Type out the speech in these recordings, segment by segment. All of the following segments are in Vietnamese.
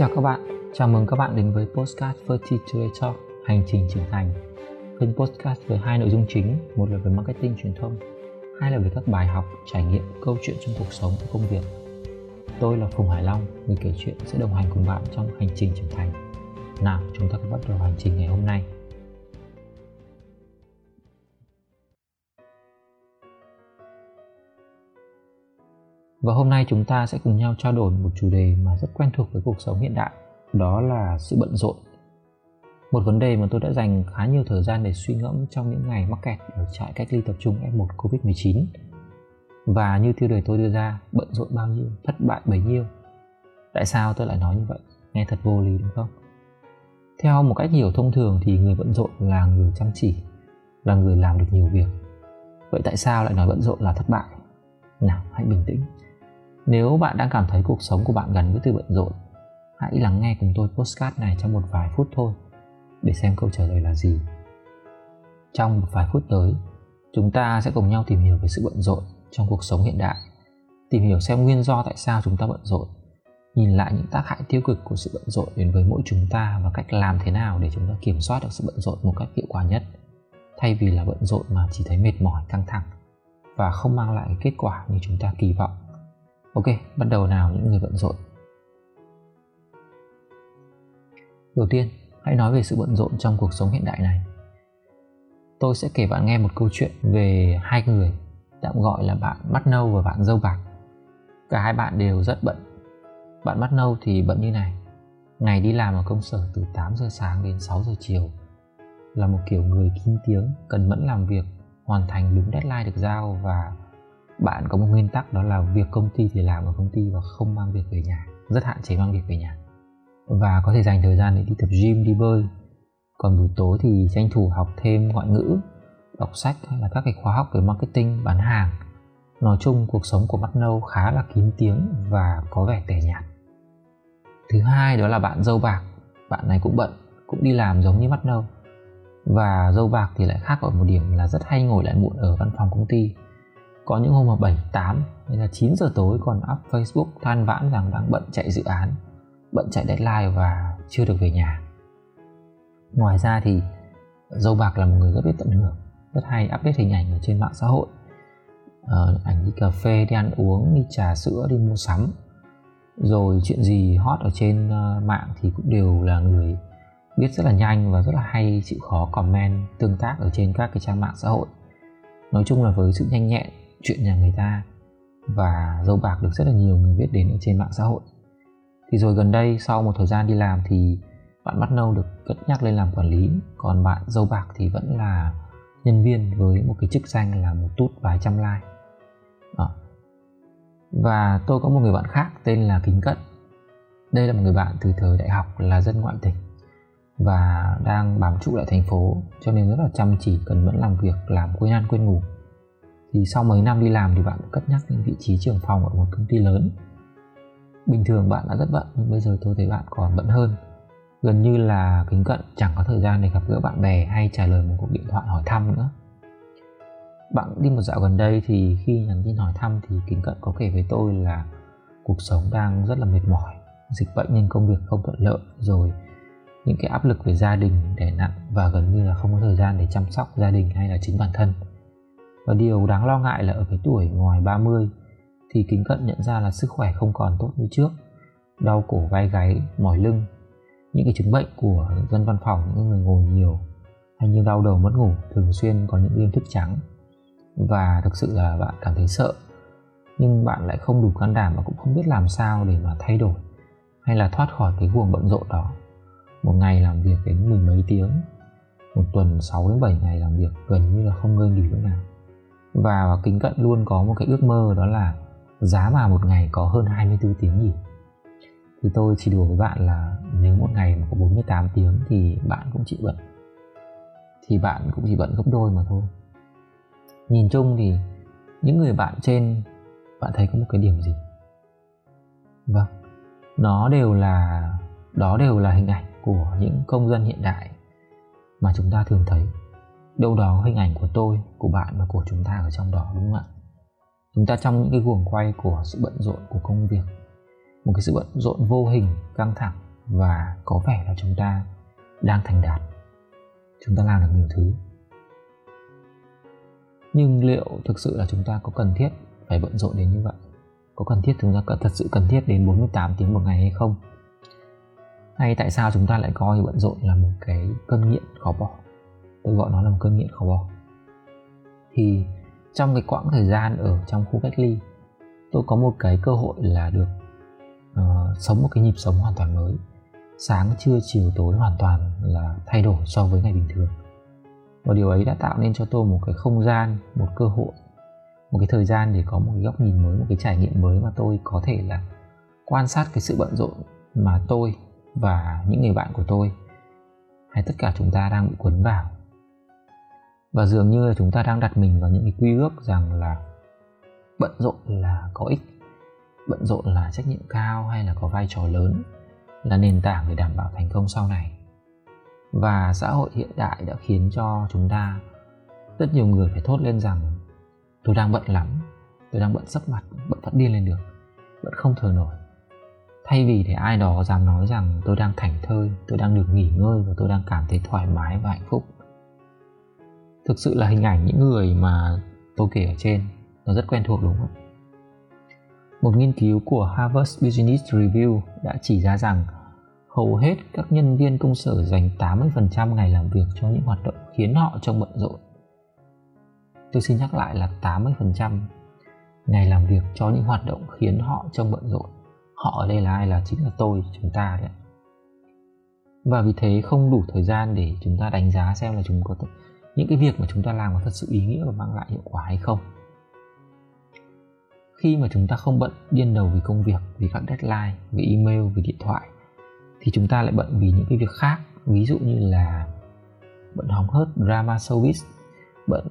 chào các bạn, chào mừng các bạn đến với Postcard 30 Talk, hành trình trưởng thành. Kênh Postcard với hai nội dung chính, một là về marketing truyền thông, hai là về các bài học, trải nghiệm, câu chuyện trong cuộc sống và công việc. Tôi là Phùng Hải Long, người kể chuyện sẽ đồng hành cùng bạn trong hành trình trưởng thành. Nào, chúng ta bắt đầu hành trình ngày hôm nay. Và hôm nay chúng ta sẽ cùng nhau trao đổi một chủ đề mà rất quen thuộc với cuộc sống hiện đại, đó là sự bận rộn. Một vấn đề mà tôi đã dành khá nhiều thời gian để suy ngẫm trong những ngày mắc kẹt ở trại cách ly tập trung F1 Covid-19. Và như tiêu đề tôi đưa ra, bận rộn bao nhiêu, thất bại bấy nhiêu. Tại sao tôi lại nói như vậy? Nghe thật vô lý đúng không? Theo một cách hiểu thông thường thì người bận rộn là người chăm chỉ, là người làm được nhiều việc. Vậy tại sao lại nói bận rộn là thất bại? Nào, hãy bình tĩnh nếu bạn đang cảm thấy cuộc sống của bạn gần với từ bận rộn, hãy lắng nghe cùng tôi postcard này trong một vài phút thôi để xem câu trả lời là gì. Trong một vài phút tới, chúng ta sẽ cùng nhau tìm hiểu về sự bận rộn trong cuộc sống hiện đại, tìm hiểu xem nguyên do tại sao chúng ta bận rộn, nhìn lại những tác hại tiêu cực của sự bận rộn đến với mỗi chúng ta và cách làm thế nào để chúng ta kiểm soát được sự bận rộn một cách hiệu quả nhất, thay vì là bận rộn mà chỉ thấy mệt mỏi căng thẳng và không mang lại kết quả như chúng ta kỳ vọng Ok, bắt đầu nào những người bận rộn. Đầu tiên, hãy nói về sự bận rộn trong cuộc sống hiện đại này. Tôi sẽ kể bạn nghe một câu chuyện về hai người, tạm gọi là bạn mắt nâu và bạn dâu bạc. Cả hai bạn đều rất bận. Bạn mắt nâu thì bận như này. Ngày đi làm ở công sở từ 8 giờ sáng đến 6 giờ chiều. Là một kiểu người kín tiếng, cần mẫn làm việc, hoàn thành đúng deadline được giao và bạn có một nguyên tắc đó là việc công ty thì làm ở công ty và không mang việc về nhà. Rất hạn chế mang việc về nhà. Và có thể dành thời gian để đi tập gym, đi bơi. Còn buổi tối thì tranh thủ học thêm ngoại ngữ, đọc sách hay là các cái khóa học về marketing, bán hàng. Nói chung cuộc sống của mắt nâu khá là kín tiếng và có vẻ tẻ nhạt. Thứ hai đó là bạn dâu bạc. Bạn này cũng bận, cũng đi làm giống như mắt nâu và dâu bạc thì lại khác ở một điểm là rất hay ngồi lại muộn ở văn phòng công ty có những hôm mà 7, 8 hay là 9 giờ tối còn up Facebook than vãn rằng đang bận chạy dự án, bận chạy deadline và chưa được về nhà. Ngoài ra thì dâu bạc là một người rất biết tận hưởng, rất hay update hình ảnh ở trên mạng xã hội. Uh, ảnh đi cà phê, đi ăn uống, đi trà sữa, đi mua sắm. Rồi chuyện gì hot ở trên ờ, mạng thì cũng đều là người biết rất là nhanh và rất là hay chịu khó comment tương tác ở trên các cái trang mạng xã hội nói chung là với sự nhanh nhẹn chuyện nhà người ta và dâu bạc được rất là nhiều người biết đến ở trên mạng xã hội. Thì rồi gần đây, sau một thời gian đi làm thì bạn mắt nâu được cất nhắc lên làm quản lý, còn bạn dâu bạc thì vẫn là nhân viên với một cái chức danh là một tút vài trăm like. Đó. và tôi có một người bạn khác tên là kính cận. Đây là một người bạn từ thời đại học là dân ngoại tỉnh và đang bám trụ lại thành phố, cho nên rất là chăm chỉ, cần vẫn làm việc, làm quên ăn quên ngủ thì sau mấy năm đi làm thì bạn cất nhắc đến vị trí trưởng phòng ở một công ty lớn. Bình thường bạn đã rất bận, nhưng bây giờ tôi thấy bạn còn bận hơn. Gần như là kính cận, chẳng có thời gian để gặp gỡ bạn bè hay trả lời một cuộc điện thoại hỏi thăm nữa. Bạn đi một dạo gần đây thì khi nhắn tin hỏi thăm thì kính cận có kể với tôi là cuộc sống đang rất là mệt mỏi, dịch bệnh nên công việc không thuận lợi, rồi những cái áp lực về gia đình đè nặng và gần như là không có thời gian để chăm sóc gia đình hay là chính bản thân và điều đáng lo ngại là ở cái tuổi ngoài 30 thì kính cận nhận ra là sức khỏe không còn tốt như trước. Đau cổ vai gáy, mỏi lưng. Những cái chứng bệnh của dân văn phòng, những người ngồi nhiều hay như đau đầu mất ngủ thường xuyên có những đêm thức trắng. Và thực sự là bạn cảm thấy sợ, nhưng bạn lại không đủ can đảm và cũng không biết làm sao để mà thay đổi hay là thoát khỏi cái guồng bận rộn đó. Một ngày làm việc đến mười mấy tiếng, một tuần 6 đến 7 ngày làm việc gần như là không ngơi nghỉ lúc nào và kính cận luôn có một cái ước mơ đó là giá mà một ngày có hơn 24 tiếng nghỉ thì tôi chỉ đùa với bạn là nếu một ngày mà có 48 tiếng thì bạn cũng chỉ bận. Thì bạn cũng chỉ bận gấp đôi mà thôi. Nhìn chung thì những người bạn trên, bạn thấy có một cái điểm gì? Vâng nó đều là, đó đều là hình ảnh của những công dân hiện đại mà chúng ta thường thấy đâu đó hình ảnh của tôi, của bạn và của chúng ta ở trong đó, đúng không ạ? Chúng ta trong những cái guồng quay của sự bận rộn của công việc, một cái sự bận rộn vô hình, căng thẳng và có vẻ là chúng ta đang thành đạt. Chúng ta làm được nhiều thứ. Nhưng liệu thực sự là chúng ta có cần thiết phải bận rộn đến như vậy? Có cần thiết chúng ta thật sự cần thiết đến 48 tiếng một ngày hay không? Hay tại sao chúng ta lại coi bận rộn là một cái cơn nghiện khó bỏ tôi gọi nó là một cơn nghiện khó bỏ thì trong cái quãng thời gian ở trong khu cách ly tôi có một cái cơ hội là được uh, sống một cái nhịp sống hoàn toàn mới. Sáng trưa chiều tối hoàn toàn là thay đổi so với ngày bình thường. Và điều ấy đã tạo nên cho tôi một cái không gian một cơ hội một cái thời gian để có một cái góc nhìn mới một cái trải nghiệm mới mà tôi có thể là quan sát cái sự bận rộn mà tôi và những người bạn của tôi hay tất cả chúng ta đang bị cuốn vào và dường như là chúng ta đang đặt mình vào những cái quy ước rằng là bận rộn là có ích, bận rộn là trách nhiệm cao hay là có vai trò lớn, là nền tảng để đảm bảo thành công sau này. Và xã hội hiện đại đã khiến cho chúng ta, rất nhiều người phải thốt lên rằng, tôi đang bận lắm, tôi đang bận sấp mặt, bận phát điên lên được, bận không thở nổi. Thay vì để ai đó dám nói rằng, tôi đang thảnh thơi, tôi đang được nghỉ ngơi và tôi đang cảm thấy thoải mái và hạnh phúc thực sự là hình ảnh những người mà tôi kể ở trên nó rất quen thuộc đúng không một nghiên cứu của Harvard Business Review đã chỉ ra rằng hầu hết các nhân viên công sở dành 80% ngày làm việc cho những hoạt động khiến họ trông bận rộn. Tôi xin nhắc lại là 80% ngày làm việc cho những hoạt động khiến họ trông bận rộn. Họ ở đây là ai là chính là tôi, chúng ta đấy. Và vì thế không đủ thời gian để chúng ta đánh giá xem là chúng có những cái việc mà chúng ta làm có thật sự ý nghĩa và mang lại hiệu quả hay không? Khi mà chúng ta không bận điên đầu vì công việc, vì các deadline, vì email, vì điện thoại, thì chúng ta lại bận vì những cái việc khác. Ví dụ như là bận hóng hớt drama showbiz, bận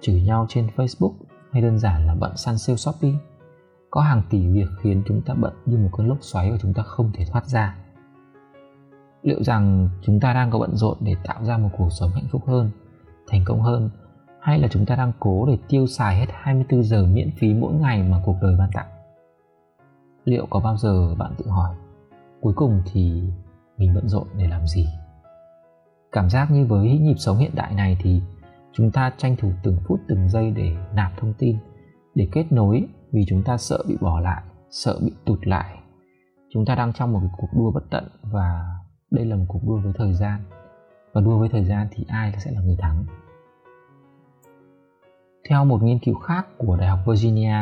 chửi nhau trên facebook, hay đơn giản là bận săn sale shopee có hàng tỷ việc khiến chúng ta bận như một cơn lốc xoáy và chúng ta không thể thoát ra. Liệu rằng chúng ta đang có bận rộn để tạo ra một cuộc sống hạnh phúc hơn? Thành công hơn hay là chúng ta đang cố để tiêu xài hết 24 giờ miễn phí mỗi ngày mà cuộc đời ban tặng? Liệu có bao giờ bạn tự hỏi cuối cùng thì mình bận rộn để làm gì? Cảm giác như với nhịp sống hiện đại này thì chúng ta tranh thủ từng phút từng giây để nạp thông tin, để kết nối vì chúng ta sợ bị bỏ lại, sợ bị tụt lại. Chúng ta đang trong một cuộc đua bất tận và đây là một cuộc đua với thời gian. Và đua với thời gian thì ai sẽ là người thắng? Theo một nghiên cứu khác của Đại học Virginia,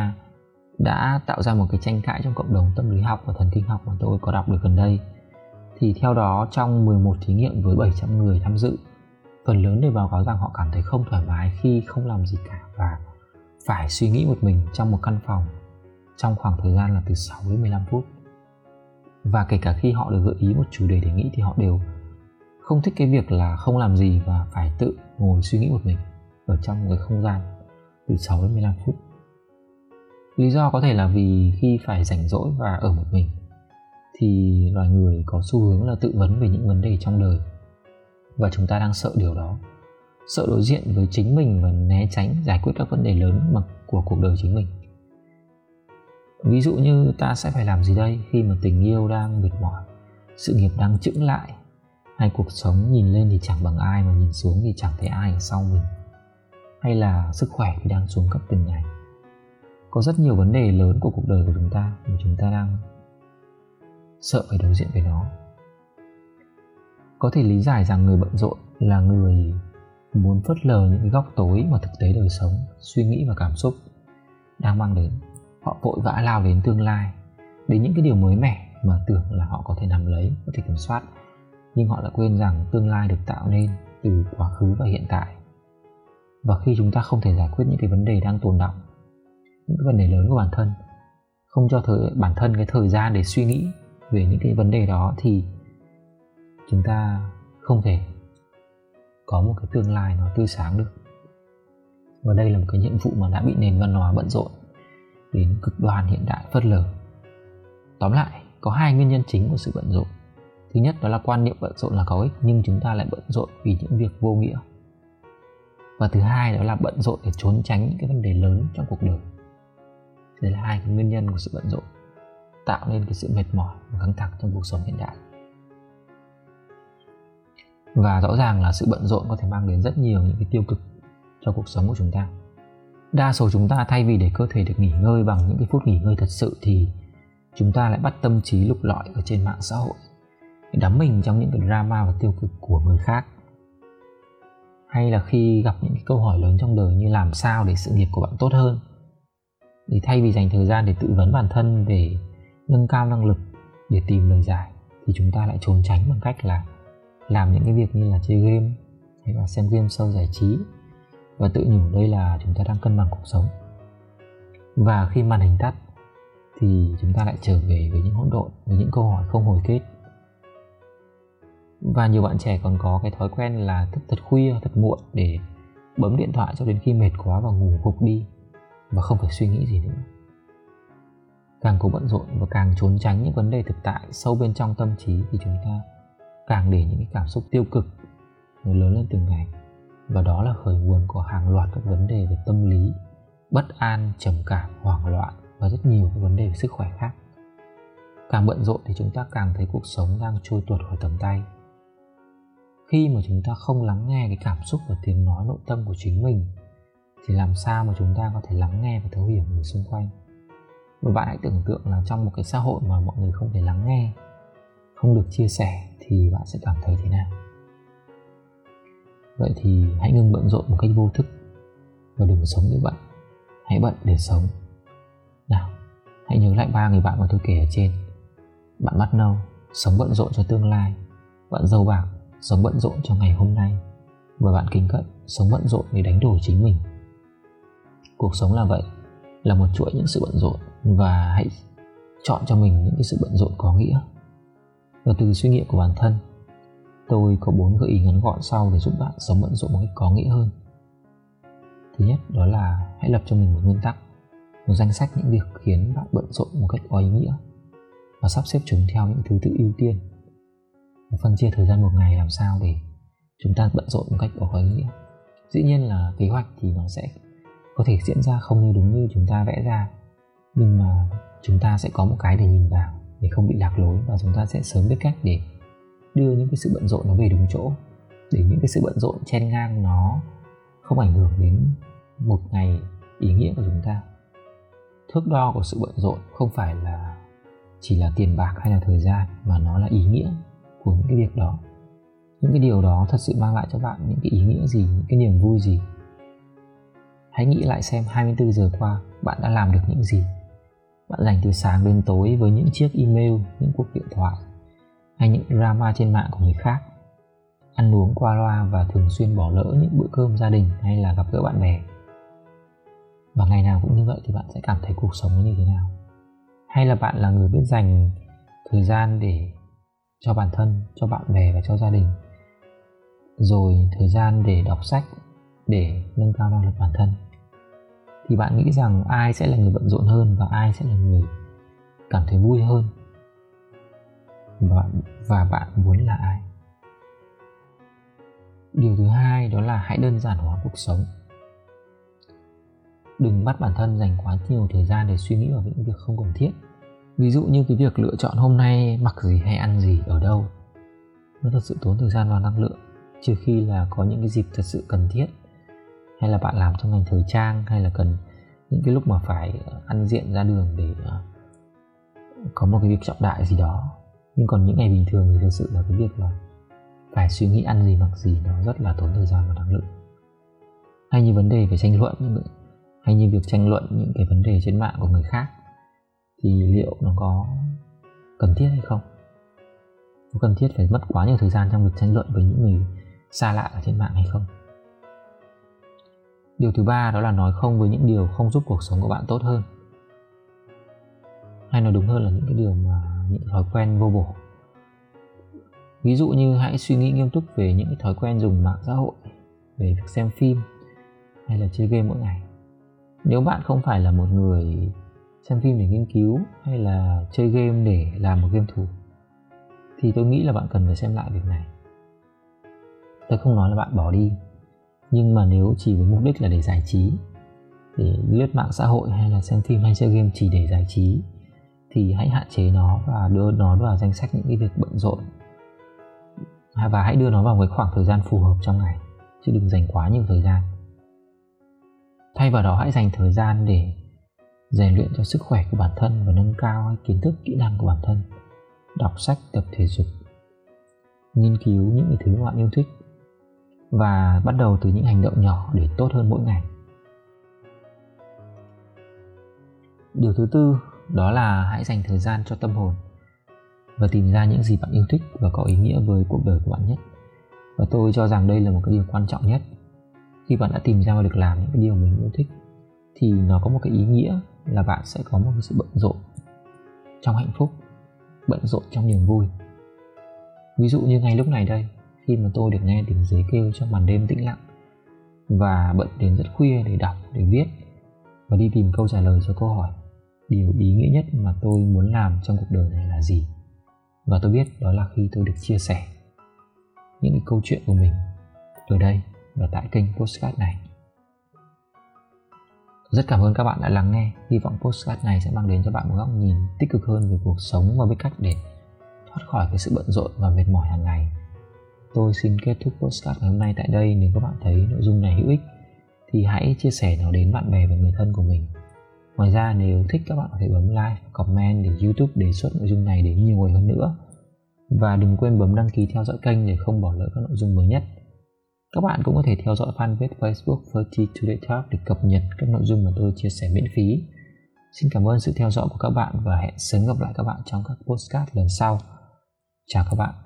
đã tạo ra một cái tranh cãi trong cộng đồng tâm lý học và thần kinh học mà tôi có đọc được gần đây thì theo đó, trong 11 thí nghiệm với 700 người tham dự, phần lớn đều báo cáo rằng họ cảm thấy không thoải mái khi không làm gì cả và phải suy nghĩ một mình trong một căn phòng trong khoảng thời gian là từ 6 đến 15 phút và kể cả khi họ được gợi ý một chủ đề để nghĩ thì họ đều không thích cái việc là không làm gì và phải tự ngồi suy nghĩ một mình ở trong một cái không gian từ 6 đến 15 phút. Lý do có thể là vì khi phải rảnh rỗi và ở một mình thì loài người có xu hướng là tự vấn về những vấn đề trong đời và chúng ta đang sợ điều đó, sợ đối diện với chính mình và né tránh giải quyết các vấn đề lớn mà của cuộc đời chính mình ví dụ như ta sẽ phải làm gì đây khi mà tình yêu đang mệt mỏi, sự nghiệp đang chững lại hay cuộc sống nhìn lên thì chẳng bằng ai mà nhìn xuống thì chẳng thấy ai ở sau mình. Hay là sức khỏe thì đang xuống cấp từng ngày. Có rất nhiều vấn đề lớn của cuộc đời của chúng ta mà chúng ta đang sợ phải đối diện với nó. Có thể lý giải rằng người bận rộn là người muốn phớt lờ những góc tối mà thực tế đời sống, suy nghĩ và cảm xúc đang mang đến. Họ vội vã lao đến tương lai, đến những cái điều mới mẻ mà tưởng là họ có thể nắm lấy, có thể kiểm soát nhưng họ đã quên rằng tương lai được tạo nên từ quá khứ và hiện tại. Và khi chúng ta không thể giải quyết những cái vấn đề đang tồn động những cái vấn đề lớn của bản thân, không cho thời, bản thân cái thời gian để suy nghĩ về những cái vấn đề đó thì chúng ta không thể có một cái tương lai nó tươi sáng được. Và đây là một cái nhiệm vụ mà đã bị nền văn hóa bận rộn đến cực đoan hiện đại, phớt lờ. Tóm lại, có hai nguyên nhân chính của sự bận rộn thứ nhất đó là quan niệm bận rộn là có ích, nhưng chúng ta lại bận rộn vì những việc vô nghĩa. Và thứ hai đó là bận rộn để trốn tránh những cái vấn đề lớn trong cuộc đời. Đây là hai cái nguyên nhân của sự bận rộn, tạo nên cái sự mệt mỏi và căng thẳng trong cuộc sống hiện đại. Và rõ ràng là sự bận rộn có thể mang đến rất nhiều những cái tiêu cực cho cuộc sống của chúng ta. Đa số chúng ta thay vì để cơ thể được nghỉ ngơi bằng những cái phút nghỉ ngơi thật sự thì chúng ta lại bắt tâm trí lục lọi ở trên mạng xã hội đắm mình trong những cái drama và tiêu cực của người khác. Hay là khi gặp những cái câu hỏi lớn trong đời như làm sao để sự nghiệp của bạn tốt hơn? Thì thay vì dành thời gian để tự vấn bản thân, để nâng cao năng lực, để tìm lời giải, thì chúng ta lại trốn tránh bằng cách là làm những cái việc như là chơi game, hay là xem game sâu giải trí. Và tự nhủ đây là chúng ta đang cân bằng cuộc sống. Và khi màn hình tắt, thì chúng ta lại trở về với những hỗn độn, với những câu hỏi không hồi kết và nhiều bạn trẻ còn có cái thói quen là thức thật khuya, thật muộn để bấm điện thoại cho đến khi mệt quá và ngủ gục đi và không phải suy nghĩ gì nữa. Càng cố bận rộn và càng trốn tránh những vấn đề thực tại sâu bên trong tâm trí thì chúng ta càng để những cái cảm xúc tiêu cực nó lớn lên từng ngày. Và đó là khởi nguồn của hàng loạt các vấn đề về tâm lý, bất an, trầm cảm, hoảng loạn và rất nhiều các vấn đề về sức khỏe khác. Càng bận rộn thì chúng ta càng thấy cuộc sống đang trôi tuột khỏi tầm tay khi mà chúng ta không lắng nghe cái cảm xúc và tiếng nói nội tâm của chính mình, thì làm sao mà chúng ta có thể lắng nghe và thấu hiểu người xung quanh? Và bạn hãy tưởng tượng là trong một cái xã hội mà mọi người không thể lắng nghe, không được chia sẻ, thì bạn sẽ cảm thấy thế nào? Vậy thì hãy ngừng bận rộn một cách vô thức và đừng sống để bận hãy bận để sống. Nào, hãy nhớ lại ba người bạn mà tôi kể ở trên. Bạn bắt nâu sống bận rộn cho tương lai, bạn dâu bạc sống bận rộn cho ngày hôm nay. Và bạn kính cận sống bận rộn để đánh đổi chính mình. Cuộc sống là vậy, là một chuỗi những sự bận rộn và hãy chọn cho mình những cái sự bận rộn có nghĩa. Và từ suy nghĩ của bản thân, tôi có bốn gợi ý ngắn gọn sau để giúp bạn sống bận rộn một cách có nghĩa hơn. Thứ nhất, đó là hãy lập cho mình một nguyên tắc, một danh sách những việc khiến bạn bận rộn một cách có ý nghĩa và sắp xếp chúng theo những thứ tự ưu tiên phân chia thời gian một ngày làm sao để chúng ta bận rộn một cách có ý nghĩa. Dĩ nhiên là kế hoạch thì nó sẽ có thể diễn ra không như đúng như chúng ta vẽ ra, nhưng mà chúng ta sẽ có một cái để nhìn vào, để không bị lạc lối, và chúng ta sẽ sớm biết cách để đưa những cái sự bận rộn nó về đúng chỗ, để những cái sự bận rộn chen ngang nó không ảnh hưởng đến một ngày ý nghĩa của chúng ta. Thước đo của sự bận rộn không phải là chỉ là tiền bạc hay là thời gian, mà nó là ý nghĩa của những cái việc đó. Những cái điều đó thật sự mang lại cho bạn những cái ý nghĩa gì, những cái niềm vui gì? Hãy nghĩ lại xem 24 giờ qua bạn đã làm được những gì. Bạn dành từ sáng đến tối với những chiếc email, những cuộc điện thoại hay những drama trên mạng của người khác. Ăn uống qua loa và thường xuyên bỏ lỡ những bữa cơm gia đình hay là gặp gỡ bạn bè. Và ngày nào cũng như vậy thì bạn sẽ cảm thấy cuộc sống như thế nào? Hay là bạn là người biết dành thời gian để cho bản thân, cho bạn bè và cho gia đình. Rồi thời gian để đọc sách, để nâng cao năng lực bản thân. Thì bạn nghĩ rằng ai sẽ là người bận rộn hơn và ai sẽ là người cảm thấy vui hơn? Và và bạn muốn là ai? Điều thứ hai đó là hãy đơn giản hóa cuộc sống. Đừng bắt bản thân dành quá nhiều thời gian để suy nghĩ vào những việc không cần thiết ví dụ như cái việc lựa chọn hôm nay mặc gì hay ăn gì ở đâu, nó thật sự tốn thời gian và năng lượng, trừ khi là có những cái dịp thật sự cần thiết. Hay là bạn làm trong ngành thời trang, hay là cần những cái lúc mà phải ờ, ăn diện ra đường để ờ, có một cái việc trọng đại gì đó. Nhưng còn những ngày bình thường thì thật sự là cái việc là phải suy nghĩ ăn gì, mặc gì, nó rất là tốn thời gian và năng lượng. Hay như vấn đề về tranh luận, hay như việc tranh luận những cái vấn đề trên mạng của người khác thì liệu nó có cần thiết hay không? Có cần thiết phải mất quá nhiều thời gian trong việc tranh luận với những người xa lạ ở trên mạng hay không? Điều thứ ba đó là nói không với những điều không giúp cuộc sống của bạn tốt hơn. Hay nói đúng hơn là những cái điều mà những thói quen vô bổ. Ví dụ như hãy suy nghĩ nghiêm túc về những cái thói quen dùng mạng xã hội, về việc xem phim hay là chơi game mỗi ngày. Nếu bạn không phải là một người xem phim để nghiên cứu hay là chơi game để làm một game thủ thì tôi nghĩ là bạn cần phải xem lại việc này. Tôi không nói là bạn bỏ đi, nhưng mà nếu chỉ với mục đích là để giải trí, để lướt mạng xã hội hay là xem phim hay chơi game chỉ để giải trí, thì hãy hạn chế nó và đưa nó vào danh sách những cái việc bận rộn. Và hãy đưa nó vào một khoảng thời gian phù hợp trong ngày, chứ đừng dành quá nhiều thời gian. Thay vào đó, hãy dành thời gian để rèn luyện cho sức khỏe của bản thân và nâng cao kiến thức, kỹ năng của bản thân, đọc sách, tập thể dục, nghiên cứu những cái thứ bạn yêu thích và bắt đầu từ những hành động nhỏ để tốt hơn mỗi ngày. Điều thứ tư, đó là hãy dành thời gian cho tâm hồn và tìm ra những gì bạn yêu thích và có ý nghĩa với cuộc đời của bạn nhất. Và tôi cho rằng đây là một cái điều quan trọng nhất. Khi bạn đã tìm ra và được làm những cái điều mình yêu thích, thì nó có một cái ý nghĩa là bạn sẽ có một sự bận rộn trong hạnh phúc, bận rộn trong niềm vui. Ví dụ như ngay lúc này đây, khi mà tôi được nghe tiếng dế kêu trong màn đêm tĩnh lặng và bận đến rất khuya để đọc, để viết và đi tìm câu trả lời cho câu hỏi, điều ý nghĩa nhất mà tôi muốn làm trong cuộc đời này là gì? Và tôi biết đó là khi tôi được chia sẻ những cái câu chuyện của mình ở đây và tại kênh postcard này rất cảm ơn các bạn đã lắng nghe. Hy vọng postcard này sẽ mang đến cho bạn một góc nhìn tích cực hơn về cuộc sống và biết cách để thoát khỏi cái sự bận rộn và mệt mỏi hàng ngày. Tôi xin kết thúc postcard ngày hôm nay tại đây. Nếu các bạn thấy nội dung này hữu ích, thì hãy chia sẻ nó đến bạn bè và người thân của mình. Ngoài ra, nếu thích các bạn có thể bấm like, comment để youtube đề xuất nội dung này đến nhiều người hơn nữa. Và đừng quên bấm đăng ký theo dõi kênh để không bỏ lỡ các nội dung mới nhất các bạn cũng có thể theo dõi fanpage Facebook 30 Today Talk để cập nhật các nội dung mà tôi chia sẻ miễn phí. Xin cảm ơn sự theo dõi của các bạn và hẹn sớm gặp lại các bạn trong các postcard lần sau. Chào các bạn.